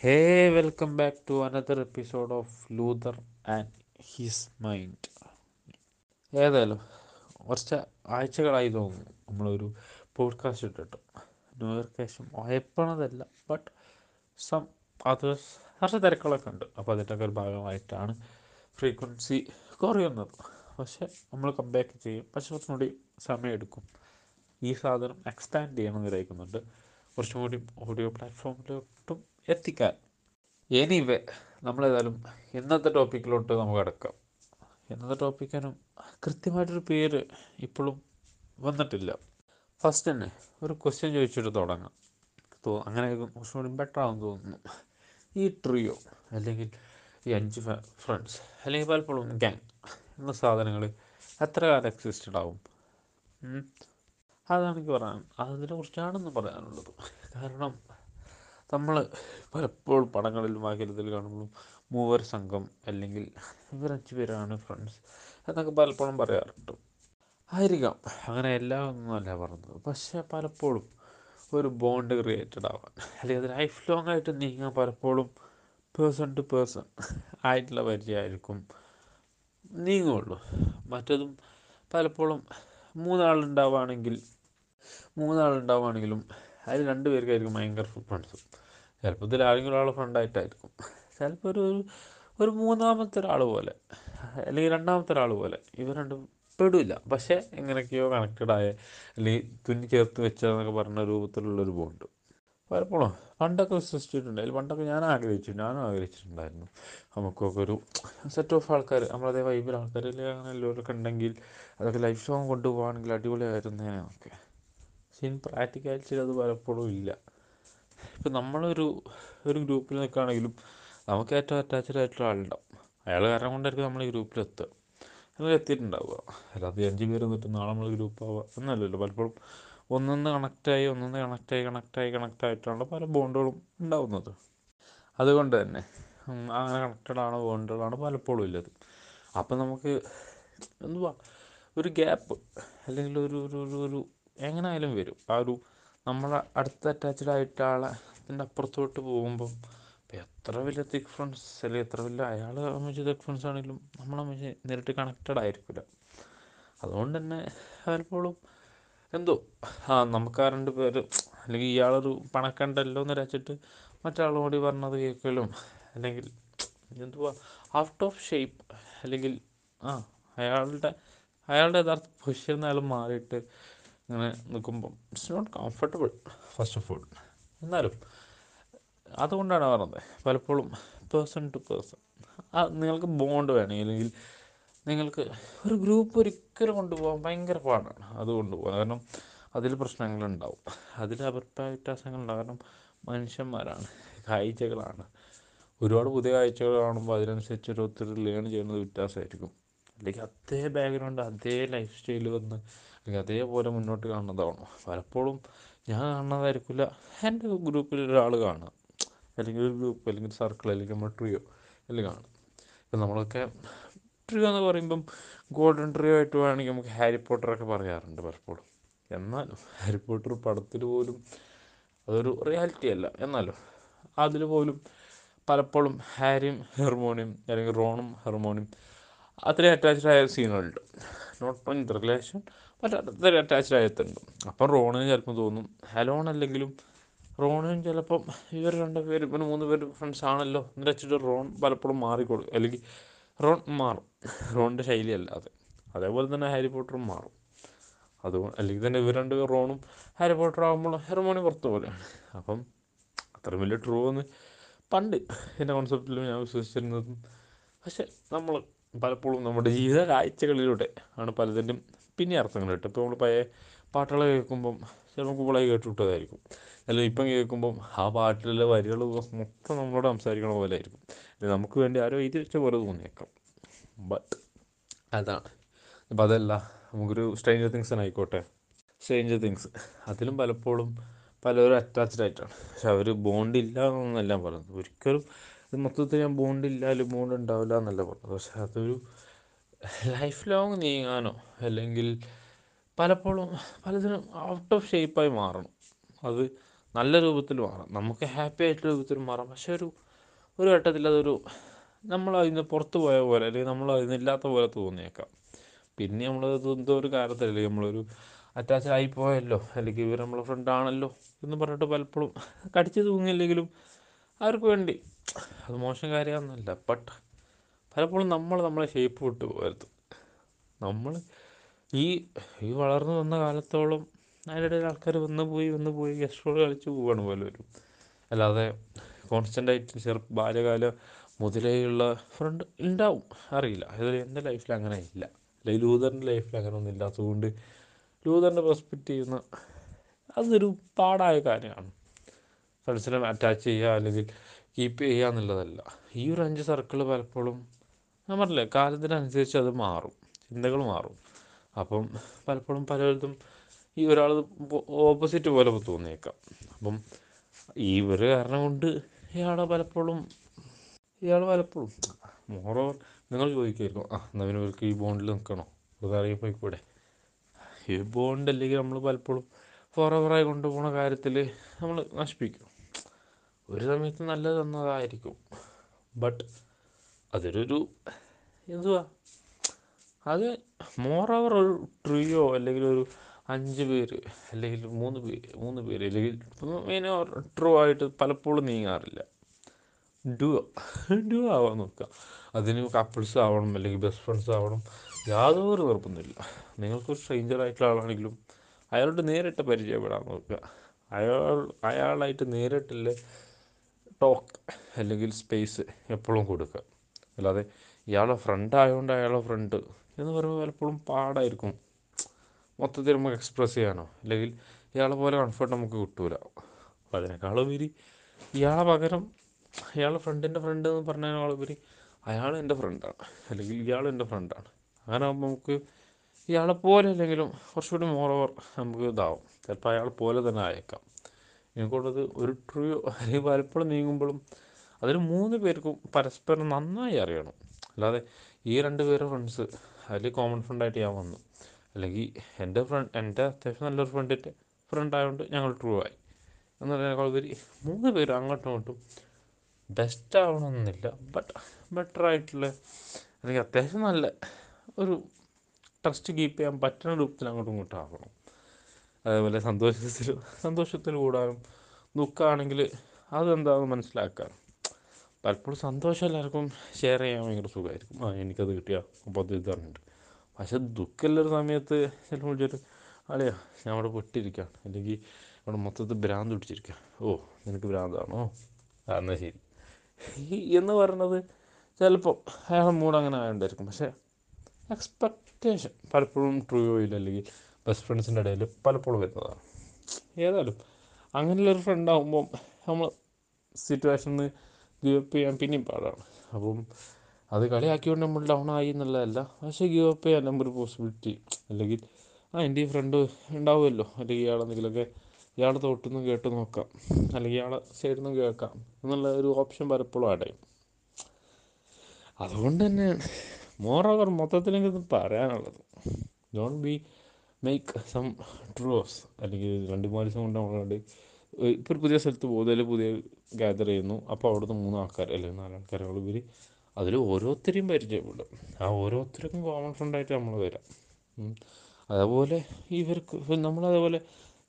Hey welcome back to another episode of Luther and his mind ഏതായാലും കുറച്ച് ആഴ്ചകളായി തോന്നുന്നു. നമ്മളൊരു പോഡ്കാസ്റ്റ് ഇട്ടിട്ട്. ന്യൂ വായ്പണതല്ല ബട്ട് സം അത് കുറച്ച് തിരക്കുകളൊക്കെ ഉണ്ട്. അപ്പോൾ അതിന്റെയൊക്കെ ഒരു ഭാഗമായിട്ടാണ് ഫ്രീക്വൻസി കുറയുന്നത്. പക്ഷേ നമ്മൾ കംബാക്ക് ചെയ്യും. പക്ഷെ കുറച്ചും കൂടി സമയമെടുക്കും. ഈ സാധനം എക്സ്പാൻഡ് ചെയ്യണമെന്ന് വിചാരിക്കുന്നുണ്ട്. കുറച്ചും കൂടി ഓഡിയോ പ്ലാറ്റ്ഫോമിലോട്ടും എത്തിക്കാൻ. എനിവേ നമ്മളേതായാലും ഇന്നത്തെ ടോപ്പിക്കിലോട്ട് നമുക്ക് അടക്കാം ഇന്നത്തെ ടോപ്പിക്കിനും കൃത്യമായിട്ടൊരു പേര് ഇപ്പോഴും വന്നിട്ടില്ല. ഫസ്റ്റ് തന്നെ ഒരു ക്വസ്റ്റ്യൻ ചോദിച്ചിട്ട് തുടങ്ങാം. തോ അങ്ങനെ കുറച്ചും കൂടി ബെറ്റർ ആണെന്ന് തോന്നുന്നു. ഈ ട്രിയോ അല്ലെങ്കിൽ ഈ അഞ്ച് ഫ്രണ്ട്സ് അല്ലെങ്കിൽ പലപ്പോഴും ഗ്യാങ് എന്ന സാധനങ്ങൾ എത്ര കാലം എക്സിസ്റ്റഡ് ആവും? അതാണ് പറയാൻ അതിനെക്കുറിച്ചാണെന്ന് പറയാനുള്ളത്. കാരണം നമ്മൾ പലപ്പോഴും പടങ്ങളിലും വാക്യത്തിൽ കാണുമ്പോഴും മൂവർ സംഘം അല്ലെങ്കിൽ ഇവരഞ്ച് പേരാണ് ഫ്രണ്ട്സ് എന്നൊക്കെ പലപ്പോഴും പറയാറുണ്ട്. ആയിരിക്കാം. അങ്ങനെ എല്ലാം ഒന്നുമല്ല പറഞ്ഞത്. പക്ഷേ പലപ്പോഴും ഒരു ബോണ്ട് ക്രിയേറ്റഡ് ആവാൻ അല്ലെങ്കിൽ അത് ലൈഫ് ലോങ് ആയിട്ട് നീങ്ങാൻ പലപ്പോഴും പേഴ്സൺ ടു പേഴ്സൺ ആയിട്ടുള്ള പരിചയമായിരിക്കും നീങ്ങുള്ളൂ. മറ്റതും പലപ്പോഴും മൂന്നാളുണ്ടാവുകയാണെങ്കിൽ മൂന്നാളുണ്ടാവുകയാണെങ്കിലും അതിൽ രണ്ട് പേർക്കായിരിക്കും ഭയങ്കര ഫ്രണ്ട്സും ചിലപ്പോൾ ഇതിൽ ആരെങ്കിലും ഒരാൾ ഫ്രണ്ടായിട്ടായിരിക്കും ചിലപ്പോൾ ഒരു ഒരു- മൂന്നാമത്തെ ഒരാൾ പോലെ. അല്ലെങ്കിൽ രണ്ടാമത്തെ ഒരാൾ പോലെ. ഇവർ രണ്ടും പെടില്ല പക്ഷേ എങ്ങനെയൊക്കെയോ കണക്റ്റഡായ അല്ലെങ്കിൽ തുന്നി ചേർത്ത് വെച്ചതെന്നൊക്കെ പറഞ്ഞ രൂപത്തിലുള്ളൊരു ബോണ്ട് പലപ്പോഴും പണ്ടൊക്കെ വിശ്വസിച്ചിട്ടുണ്ട് അതിൽ പണ്ടൊക്കെ ഞാൻ ആഗ്രഹിച്ചിട്ടുണ്ട്. ഞാനും ആഗ്രഹിച്ചിട്ടുണ്ടായിരുന്നു. നമുക്കൊക്കെ ഒരു സെറ്റ് ഓഫ് ആൾക്കാർ നമ്മളതേ വൈബിൽ ആൾക്കാർ അല്ലെങ്കിൽ അങ്ങനെ എല്ലാവരൊക്കെ ഉണ്ടെങ്കിൽ അതൊക്കെ ലൈഫ് ലോങ് കൊണ്ടുപോകുകയാണെങ്കിൽ അടിപൊളിയായിരുന്നേനൊക്കെ ഇൻ പ്രാക്ടിക്കാലിറ്റിയിൽ അത് പലപ്പോഴും ഇല്ല. ഇപ്പം നമ്മളൊരു ഒരു ഗ്രൂപ്പിൽ നിൽക്കുകയാണെങ്കിലും നമുക്ക് ഏറ്റവും അറ്റാച്ച്ഡ് ആയിട്ടുള്ള ആളുണ്ടാവും. അയാൾ കാരണം കൊണ്ടായിരിക്കും നമ്മൾ ഈ ഗ്രൂപ്പിലെത്തുക നമ്മൾ എത്തിയിട്ടുണ്ടാവുക. അല്ലാതെ അഞ്ച് പേര് നിന്നിട്ട് നാളെ നമ്മൾ ഗ്രൂപ്പ് ആവുക എന്നല്ലല്ലോ. പലപ്പോഴും ഒന്നൊന്ന് കണക്റ്റായി ഒന്നൊന്ന് കണക്റ്റായി കണക്റ്റായി കണക്റ്റ് ആയിട്ടാണ് പല ബോണ്ടുകളും ഉണ്ടാവുന്നത്. അതുകൊണ്ട് തന്നെ അങ്ങനെ കണക്റ്റഡ് ആണ് ബോണ്ടുകളാണ് പലപ്പോഴും ഇല്ലത്. അപ്പം നമുക്ക് എന്തുവാ ഒരു ഗ്യാപ്പ് അല്ലെങ്കിൽ ഒരു ഒരു ഒരു എങ്ങനെ ആയാലും വരും. ആ ഒരു നമ്മളെ അടുത്ത് അറ്റാച്ച്ഡ് ആയിട്ട് ആളെ അതിന്റെ അപ്പുറത്തോട്ട് പോകുമ്പം എത്ര വലിയ തിക് ഫ്രണ്ട്സ് അല്ലെങ്കിൽ എത്ര വലിയ അയാൾ അമ്മച്ച് തിക് ഫ്രണ്ട്സ് ആണെങ്കിലും നമ്മളമ്മച്ച് നേരിട്ട് കണക്റ്റഡ് ആയിരിക്കില്ല. അതുകൊണ്ട് തന്നെ പലപ്പോഴും എന്തോ ആ നമുക്ക് ആ രണ്ട് പേര് അല്ലെങ്കിൽ ഇയാളൊരു പണക്കണ്ടല്ലോ എന്ന് വെച്ചിട്ട് മറ്റാളോടി പറഞ്ഞത് കേൾക്കലും അല്ലെങ്കിൽ എന്തുവാ ഔട്ട് ഓഫ് ഷേപ്പ് അല്ലെങ്കിൽ ആ അയാളുടെ അയാളുടെ യഥാർത്ഥ പൊസിഷൻ അയാൾ മാറിയിട്ട് ഇങ്ങനെ നിൽക്കുമ്പം it's not comfortable first of all എന്നാലും അതുകൊണ്ടാണ് പറഞ്ഞത് പലപ്പോഴും പേഴ്സൺ ടു പേഴ്സൺ നിങ്ങൾക്ക് ബോണ്ട് വേണം അല്ലെങ്കിൽ നിങ്ങൾക്ക് ഒരു ഗ്രൂപ്പ് ഒരിക്കലും കൊണ്ടുപോകാൻ ഭയങ്കര പാടാണ്. അത് കൊണ്ടുപോകാൻ കാരണം അതിൽ പ്രശ്നങ്ങളുണ്ടാവും. അതിൽ അഭിപ്രായ വ്യത്യാസങ്ങളുണ്ടാവും. കാരണം മനുഷ്യന്മാരാണ് കാഴ്ചകളാണ്. ഒരുപാട് പുതിയ കാഴ്ചകൾ കാണുമ്പോൾ അതിനനുസരിച്ച് ഓരോരുത്തർ ലേൺ ചെയ്യുന്നത് വ്യത്യാസമായിരിക്കും. അല്ലെങ്കിൽ അതേ ബാക്ക്ഗ്രൗണ്ട് അതേ ലൈഫ് സ്റ്റൈൽ വന്ന് അല്ലെങ്കിൽ അതേപോലെ മുന്നോട്ട് കാണുന്നതാണോ പലപ്പോഴും ഞാൻ കാണുന്നതായിരിക്കില്ല. എന്റെ ഗ്രൂപ്പിൽ ഒരാൾ കാണുക അല്ലെങ്കിൽ ഒരു ഗ്രൂപ്പ് അല്ലെങ്കിൽ സർക്കിൾ അല്ലെങ്കിൽ നമ്മൾ ട്രിയോ അല്ലെങ്കിൽ കാണും. ഇപ്പം നമ്മളൊക്കെ ട്രിയോ എന്ന് പറയുമ്പം ഗോൾഡൻ ട്രിയോ ആയിട്ട് വേണമെങ്കിൽ നമുക്ക് ഹാരി പോട്ടറൊക്കെ പറയാറുണ്ട് പലപ്പോഴും. എന്നാലും ഹാരി പോട്ടർ പടത്തിൽ പോലും അതൊരു റിയാലിറ്റി അല്ല. എന്നാലും അതിൽ പോലും പലപ്പോഴും ഹാരിയും ഹെർമോണിയും അല്ലെങ്കിൽ റോണും ഹെർമോണിയും അത്രയും അറ്റാച്ച്ഡ് ആയ സീനുകളുണ്ട് നോട്ട് ഓൺ ദ റിലേഷൻ അത്രയും അറ്റാച്ച്ഡ് ആയിട്ടുണ്ട്. അപ്പം റോണിന് ചിലപ്പോൾ തോന്നും ഹലോൺ അല്ലെങ്കിലും റോണിനും ചിലപ്പം ഇവർ രണ്ട് പേര് ഇവർ മൂന്ന് പേര് ഫ്രണ്ട്സ് ആണല്ലോ എന്ന് വെച്ചിട്ട് റോൺ പലപ്പോഴും മാറിക്കൊടുക്കും അല്ലെങ്കിൽ റോൺ മാറും. റോണിന്റെ ശൈലി അല്ലാതെ. അതേപോലെ തന്നെ ഹാരി പോട്ടറും മാറും. അതുകൊണ്ട് അല്ലെങ്കിൽ തന്നെ ഇവർ രണ്ട് പേർ റോണും ഹാരി പോട്ടർ ആകുമ്പോൾ ഹെർമോണി പുറത്ത് പോലെയാണ്. അപ്പം അത്ര വലിയ ട്രൂ എന്ന് പണ്ട് എന്റെ കോൺസെപ്റ്റിലും ഞാൻ വിശ്വസിച്ചിരുന്നതും പക്ഷെ നമ്മൾ പലപ്പോഴും നമ്മുടെ ജീവിത കാഴ്ചകളിലൂടെ ആണ് പലതിന്റെയും പിന്നെ അർത്ഥങ്ങൾ കിട്ടും. ഇപ്പോൾ നമ്മൾ പഴയ പാട്ടുകൾ കേൾക്കുമ്പം ചിലപ്പോൾ കൂടുതലായി കേട്ടുവിട്ടതായിരിക്കും. അല്ലെങ്കിൽ ഇപ്പം കേൾക്കുമ്പം ആ പാട്ടിലെ വരികൾ മൊത്തം നമ്മളോട് സംസാരിക്കണ പോലെ ആയിരിക്കും നമുക്ക് വേണ്ടി ആരോ എഴുതി വെച്ച പോലെ തോന്നിയേക്കാം. ബട്ട് അതാണ്. അപ്പം അതല്ല നമുക്കൊരു സ്ട്രേഞ്ചർ തിങ്സ് ആയിക്കോട്ടെ. സ്ട്രേഞ്ചർ തിങ്സ് അതിലും പലപ്പോഴും പലരും അറ്റാച്ച്ഡ് ആയിട്ടാണ്. പക്ഷെ അവർ ബോണ്ട് ഇല്ല എന്നല്ല പറയുന്നത്. ഒരിക്കലും ഇത് മൊത്തത്തിൽ ഞാൻ ബോണ്ട് ഇല്ല അല്ലെങ്കിൽ ബോണ്ട് ഉണ്ടാവില്ല എന്നല്ല പറഞ്ഞത് പക്ഷെ അതൊരു ലൈഫ് ലോങ് നീങ്ങാനോ അല്ലെങ്കിൽ പലപ്പോഴും പലതിനും ഔട്ട് ഓഫ് ഷേപ്പായി മാറണം. അത് നല്ല രൂപത്തിൽ മാറാം. നമുക്ക് ഹാപ്പി ആയിട്ടുള്ള രൂപത്തിൽ മാറാം. പക്ഷേ ഒരു ഒരു ഘട്ടത്തിൽ അതൊരു നമ്മൾ അതിൽ നിന്ന് പുറത്ത് പോയ പോലെ അല്ലെങ്കിൽ നമ്മൾ ഇല്ലാത്ത പോലെ തോന്നിയേക്കാം. പിന്നെ നമ്മൾ എന്തോ ഒരു കാര്യത്തിലല്ലേ നമ്മളൊരു അറ്റാച്ച് ആയി പോയല്ലോ അല്ലെങ്കിൽ ഇവർ നമ്മളെ ഫ്രണ്ടാണല്ലോ എന്ന് പറഞ്ഞിട്ട് പലപ്പോഴും കടിച്ചു തൂങ്ങില്ലെങ്കിലും അവർക്ക് വേണ്ടി. അത് മോശം കാര്യമൊന്നുമല്ല. ബട്ട് പലപ്പോഴും നമ്മൾ നമ്മളെ ഷേപ്പ് വിട്ട് പോകരുത്. നമ്മൾ ഈ ഈ വളർന്നു വന്ന കാലത്തോളം അതിന്റെ ഇടയിൽ ആൾക്കാർ വന്ന് പോയി വന്ന് പോയി ഗസ്റ്റോട് കളിച്ച് പോവുകയാണ് പലരും. അല്ലാതെ കോൺസ്റ്റന്റ് ആയിട്ട് ചെറു ബാല്യകാലം മുതലേയുള്ള ഫ്രണ്ട് ഉണ്ടാവും അറിയില്ല. അത് എന്റെ ലൈഫിൽ അങ്ങനെ ഇല്ല. അല്ലെങ്കിൽ ലൂതറിന്റെ ലൈഫിൽ അങ്ങനെ ഒന്നും ഇല്ലാത്തതുകൊണ്ട് ലൂതറിന്റെ പെർസ്പെക്റ്റീവ് ചെയ്യുന്ന അതൊരു പാടായ കാര്യമാണ്. ഫ്രണ്ട്സിനെ അറ്റാച്ച് ചെയ്യുക അല്ലെങ്കിൽ കീപ്പ് ചെയ്യുക എന്നുള്ളതല്ല. ഈ ഒരു അഞ്ച് സർക്കിൾ പലപ്പോഴും ഞാൻ പറഞ്ഞില്ലേ കാലത്തിനനുസരിച്ച് അത് മാറും ചിന്തകൾ മാറും. അപ്പം പലപ്പോഴും പലയിടത്തും ഈ ഒരാൾ ഓപ്പോസിറ്റ് പോലെ തോന്നിയേക്കാം. അപ്പം ഈ ഒരു കാരണം കൊണ്ട് ഇയാളെ പലപ്പോഴും ഇയാൾ പലപ്പോഴും മോറോവർ നിങ്ങൾ ചോദിക്കുമായിരിക്കും ആ എന്നാൽ പിന്നെ ഇവർക്ക് ഈ ബോണ്ടിൽ നിൽക്കണോ? അത് അറിയിപ്പോയിക്കൂടെ ഈ ബോണ്ട് അല്ലെങ്കിൽ നമ്മൾ പലപ്പോഴും ഫോറവറായി കൊണ്ടുപോകുന്ന കാര്യത്തിൽ നമ്മൾ നശിപ്പിക്കും. ഒരു സമയത്ത് നല്ലത് തന്നതായിരിക്കും. ബട്ട് അതൊരു എന്തുവാ? അത് മോറോവർ ഒരു ട്രിയോ അല്ലെങ്കിൽ ഒരു അഞ്ച് പേര് അല്ലെങ്കിൽ മൂന്ന് പേര് മൂന്ന് പേര് അല്ലെങ്കിൽ മെയിൻ ട്രൂ ആയിട്ട് പലപ്പോഴും നീങ്ങാറില്ല. ഡുവോ ഡുവോ ആവാൻ നോക്കുക. അതിന് കപ്പിൾസ് ആവണം അല്ലെങ്കിൽ ബെസ്റ്റ് ഫ്രണ്ട്സ് ആവണം. യാതൊരു നിർബന്ധമില്ല നിങ്ങൾക്കൊരു സ്ട്രേഞ്ചർ ആയിട്ടുള്ള ആളാണെങ്കിലും അയാളോട് നേരിട്ട് പരിചയപ്പെടാൻ നോക്കുക. അയാൾ അയാളായിട്ട് നേരിട്ടുള്ള ടോക്ക് അല്ലെങ്കിൽ സ്പേസ് എപ്പോഴും കൊടുക്കുക. അല്ലാതെ ഇയാളെ ഫ്രണ്ട് ആയതുകൊണ്ട് അയാളെ ഫ്രണ്ട് എന്ന് പറയുമ്പോൾ പലപ്പോഴും പാടായിരിക്കും. മൊത്തത്തിൽ നമുക്ക് എക്സ്പ്രസ് ചെയ്യാനോ? അല്ലെങ്കിൽ ഇയാളെ പോലെ കംഫർട്ട് നമുക്ക് കിട്ടൂല. അപ്പോൾ അതിനേക്കാളുപരി ഇയാളെ പകരം ഇയാളെ ഫ്രണ്ടിന്റെ ഫ്രണ്ട് എന്ന് പറഞ്ഞതിനേക്കാളുപരി അയാൾ എന്റെ ഫ്രണ്ടാണ് അല്ലെങ്കിൽ ഇയാൾ എന്റെ ഫ്രണ്ടാണ് അങ്ങനെ ആകുമ്പോൾ നമുക്ക് ഇയാളെ പോലെ അല്ലെങ്കിലും കുറച്ചുകൂടി മോർ ഓവർ നമുക്ക് ഇതാവും. ചിലപ്പോൾ അയാൾ പോലെ തന്നെ ആയേക്കാം. എനിക്കുള്ളത് ഒരു ട്രൂ അല്ലെങ്കിൽ പലപ്പോഴും നീങ്ങുമ്പോഴും അതിൽ മൂന്ന് പേർക്കും പരസ്പരം നന്നായി അറിയണം. അല്ലാതെ ഈ രണ്ട് പേരും ഫ്രണ്ട്സ് അതിൽ കോമൺ ഫ്രണ്ടായിട്ട് ഞാൻ വന്നു. അല്ലെങ്കിൽ എന്റെ ഫ്രണ്ട് എന്റെ അത്യാവശ്യം നല്ലൊരു ഫ്രണ്ടിന്റെ ഫ്രണ്ട് ആയതുകൊണ്ട് ഞങ്ങൾ ട്രൂ ആയി. എന്ന് പറഞ്ഞാൽ ഉപരി മൂന്ന് പേരും അങ്ങോട്ടും ഇങ്ങോട്ടും ബെസ്റ്റ് ആവണമെന്നില്ല. ബട്ട് ബെറ്റർ ആയിട്ടുള്ള അല്ലെങ്കിൽ അത്യാവശ്യം നല്ല ഒരു ട്രസ്റ്റ് കീപ്പ് ചെയ്യാൻ പറ്റുന്ന രൂപത്തിൽ അങ്ങോട്ടും ഇങ്ങോട്ടും ആകണം അതേപോലെ സന്തോഷത്തിൽ സന്തോഷത്തിൽ കൂടാനും ദുഃഖമാണെങ്കിൽ അതെന്താണെന്ന് മനസ്സിലാക്കാൻ പലപ്പോഴും സന്തോഷം എല്ലാവർക്കും ഷെയർ ചെയ്യാൻ ഭയങ്കര സുഖമായിരിക്കും. ആ എനിക്കത് കിട്ടിയ അപ്പോൾ അത് ഇതാറുണ്ട് പക്ഷെ ദുഃഖമുള്ളൊരു സമയത്ത് ചിലപ്പോൾ വിളിച്ചിട്ട് അളിയാ ഞാൻ അവിടെ പെട്ടിരിക്കുകയാണ് അല്ലെങ്കിൽ അവിടെ മൊത്തത്തിൽ ഭ്രാന്ത് പിടിച്ചിരിക്കുക ഓ നിനക്ക് ഭ്രാന്താണോ? എന്നാൽ ശരി. എന്ന് പറയണത് ചിലപ്പോൾ അയാളുടെ മൂഡ് അങ്ങനെ ആയതുകൊണ്ടായിരിക്കും പക്ഷേ എക്സ്പെക്റ്റേഷൻ പലപ്പോഴും ട്രൂയോയിൽ അല്ലെങ്കിൽ ബെസ്റ്റ് ഫ്രണ്ട്സിന്റെ ഇടയിൽ പലപ്പോഴും വരുന്നതാണ്. ഏതായാലും അങ്ങനെയുള്ളൊരു ഫ്രണ്ട് ആകുമ്പം നമ്മൾ സിറ്റുവേഷനിൽ ഗിവ് അപ്പ് ചെയ്യാൻ പിന്നെയും പാടാണ്. അപ്പം അത് കളിയാക്കിയോണ്ട് നമ്മൾ ഡൗൺ ആയി എന്നുള്ളതല്ല. പക്ഷേ ഗീവപ്പ് ചെയ്യാൻ ഒരു പോസിബിലിറ്റി അല്ലെങ്കിൽ ആ എന്റെ ഈ ഫ്രണ്ട് ഉണ്ടാവുമല്ലോ. അല്ലെങ്കിൽ ഇയാളെന്തെങ്കിലുമൊക്കെ ഇയാളെ തൊട്ടൊന്നും കേട്ട് നോക്കാം. അല്ലെങ്കിൽ ഇയാളെ സൈഡിൽ നിന്നും കേൾക്കാം. എന്നുള്ള ഒരു ഓപ്ഷൻ പലപ്പോഴും അടയും അതുകൊണ്ട് തന്നെ മോറോവർ മൊത്തത്തിൽ എനിക്കിത് പറയാനുള്ളത് don't be make some truce അല്ലെങ്കിൽ രണ്ട് മൂന്ന് ദിവസം കൊണ്ട് നമ്മളുണ്ട് ഇപ്പോൾ ഒരു പുതിയ സ്ഥലത്ത് പോകുന്നു അല്ലെങ്കിൽ പുതിയ ഗ്യാദർ ചെയ്യുന്നു. അപ്പോൾ അവിടുന്ന് മൂന്ന് ആൾക്കാർ അല്ലെങ്കിൽ നാല് ആൾക്കാരുകൾ ഉപരി അതിൽ ഓരോരുത്തരെയും പരിചയപ്പെടും. ആ ഓരോരുത്തർക്കും കോമൺ ഫ്രണ്ടായിട്ട് നമ്മൾ വരാം. അതേപോലെ ഇവർക്ക് നമ്മളതേപോലെ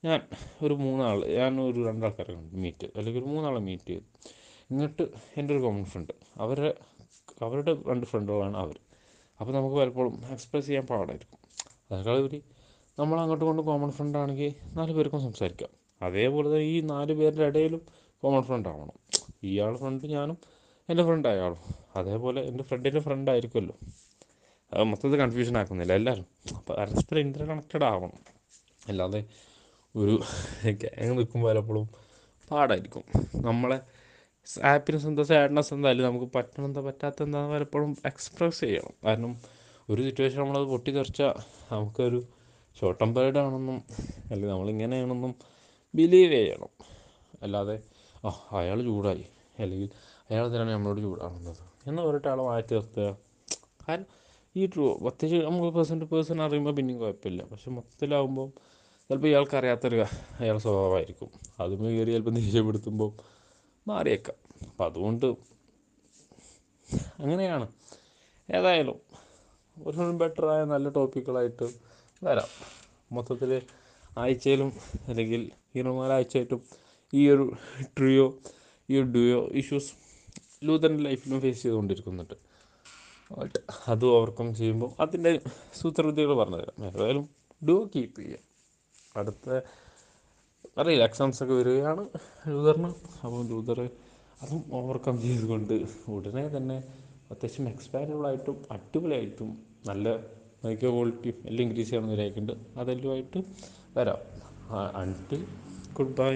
ഞാൻ ഒരു മൂന്നാൾ ഞാൻ ഒരു രണ്ടാൾക്കാരെ മീറ്റ് അല്ലെങ്കിൽ ഒരു മൂന്നാളെ മീറ്റ് ചെയ്തു. എന്നിട്ട് എന്റെ ഒരു കോമൺ ഫ്രണ്ട് അവരുടെ അവരുടെ രണ്ട് ഫ്രണ്ടുകളാണ് അവർ അപ്പോൾ നമുക്ക് പലപ്പോഴും എക്സ്പ്രസ് ചെയ്യാൻ പാടായിരിക്കും. അതിനേക്കാൾ ഇവർ നമ്മൾ അങ്ങോട്ടും കൊണ്ട് കോമൺ ഫ്രണ്ട് ആണെങ്കിൽ നാല് പേർക്കും സംസാരിക്കാം. അതേപോലെ തന്നെ ഈ നാല് പേരുടെ ഇടയിലും കോമൺ ഫ്രണ്ട് ആവണം. ഇയാൾ ഫ്രണ്ട് ഞാനും എന്റെ ഫ്രണ്ട് അയാളും. അതേപോലെ എന്റെ ഫ്രണ്ടിന്റെ ഫ്രണ്ട് ആയിരിക്കുമല്ലോ. അത് മൊത്തത്തിൽ കൺഫ്യൂഷൻ ആക്കുന്നില്ല എല്ലാവരും അപ്പോൾ പരസ്പരം ഇന്റർ കണക്റ്റഡ് ആവണം. അല്ലാതെ ഒരു ഗ്യാങ് നിൽക്കുമ്പോൾ പലപ്പോഴും പാടായിരിക്കും. നമ്മളെ ഹാപ്പിനെസ് എന്താ? സാഡ്നെസ് എന്തായാലും നമുക്ക് പറ്റണം എന്താ? പറ്റാത്ത എന്താന്ന് പലപ്പോഴും എക്സ്പ്രസ് ചെയ്യണം. കാരണം ഒരു സിറ്റുവേഷൻ നമ്മളത് പൊട്ടിത്തെറിച്ചാൽ നമുക്കൊരു ഷോർട്ട് ടേം പീരീഡ് ആണെന്നും അല്ലെങ്കിൽ നമ്മളിങ്ങനെയാണെന്നും ബിലീവ് ചെയ്യണം. അല്ലാതെ ആ അയാൾ ചൂടായി. അല്ലെങ്കിൽ അയാൾ തന്നെയാണ് നമ്മളോട് ചൂടാകുന്നത്? എന്ന് പറഞ്ഞിട്ട് ആളെ മാറ്റി നിർത്തുക. കാരണം ഈ ട്രൂ പ്രത്യേകിച്ച് നമുക്ക് പേഴ്സൺ ടു പേഴ്സൺ അറിയുമ്പോൾ പിന്നെയും കുഴപ്പമില്ല. പക്ഷെ മൊത്തത്തിലാവുമ്പോൾ ചിലപ്പോൾ ഇയാൾക്ക് അറിയാത്തൊരു അയാൾ സ്വഭാവമായിരിക്കും. അതും കയറി ചിലപ്പോൾ ദേഷ്യപ്പെടുത്തുമ്പോൾ മാറിയേക്കാം. അപ്പം അതുകൊണ്ട് അങ്ങനെയാണ്. ഏതായാലും ഒരു ബെറ്ററായ നല്ല ടോപ്പിക്കുകളായിട്ട് വരാം. മൊത്തത്തിൽ ആഴ്ചയിലും അല്ലെങ്കിൽ ഇരുപത്തിനാലാഴ്ചയായിട്ടും ഈ ഒരു ട്രിയോ ഈ ഒരു ഡുയോ ഇഷ്യൂസ് ലൂതൻ ലൈഫിലും ഫേസ് ചെയ്തുകൊണ്ടിരിക്കുന്നുണ്ട്. ബട്ട് അത് ഓവർകം ചെയ്യുമ്പോൾ അതിന്റെ സൂത്രവിദ്യകൾ പറഞ്ഞുതരാം. ഏതായാലും ഡുയോ കീപ്പ് ചെയ്യാം അടുത്ത അറിയില്ല എക്സാംസ് ഒക്കെ വരികയാണ് ലൂതറിന്. അപ്പോൾ ലൂതർ അതും ഓവർകം ചെയ്തുകൊണ്ട് ഉടനെ തന്നെ അത്യാവശ്യം എക്സ്പാൻഡബിൾ ആയിട്ടും അടിപൊളിയായിട്ടും നല്ല മൈക്രോ ക്വാളിറ്റിയും എല്ലാം ഇൻക്രീസ് ചെയ്യണമെന്ന് വിചാരിക്കുന്നുണ്ട്. അതെല്ലാമായിട്ട് വരാം. Until good bye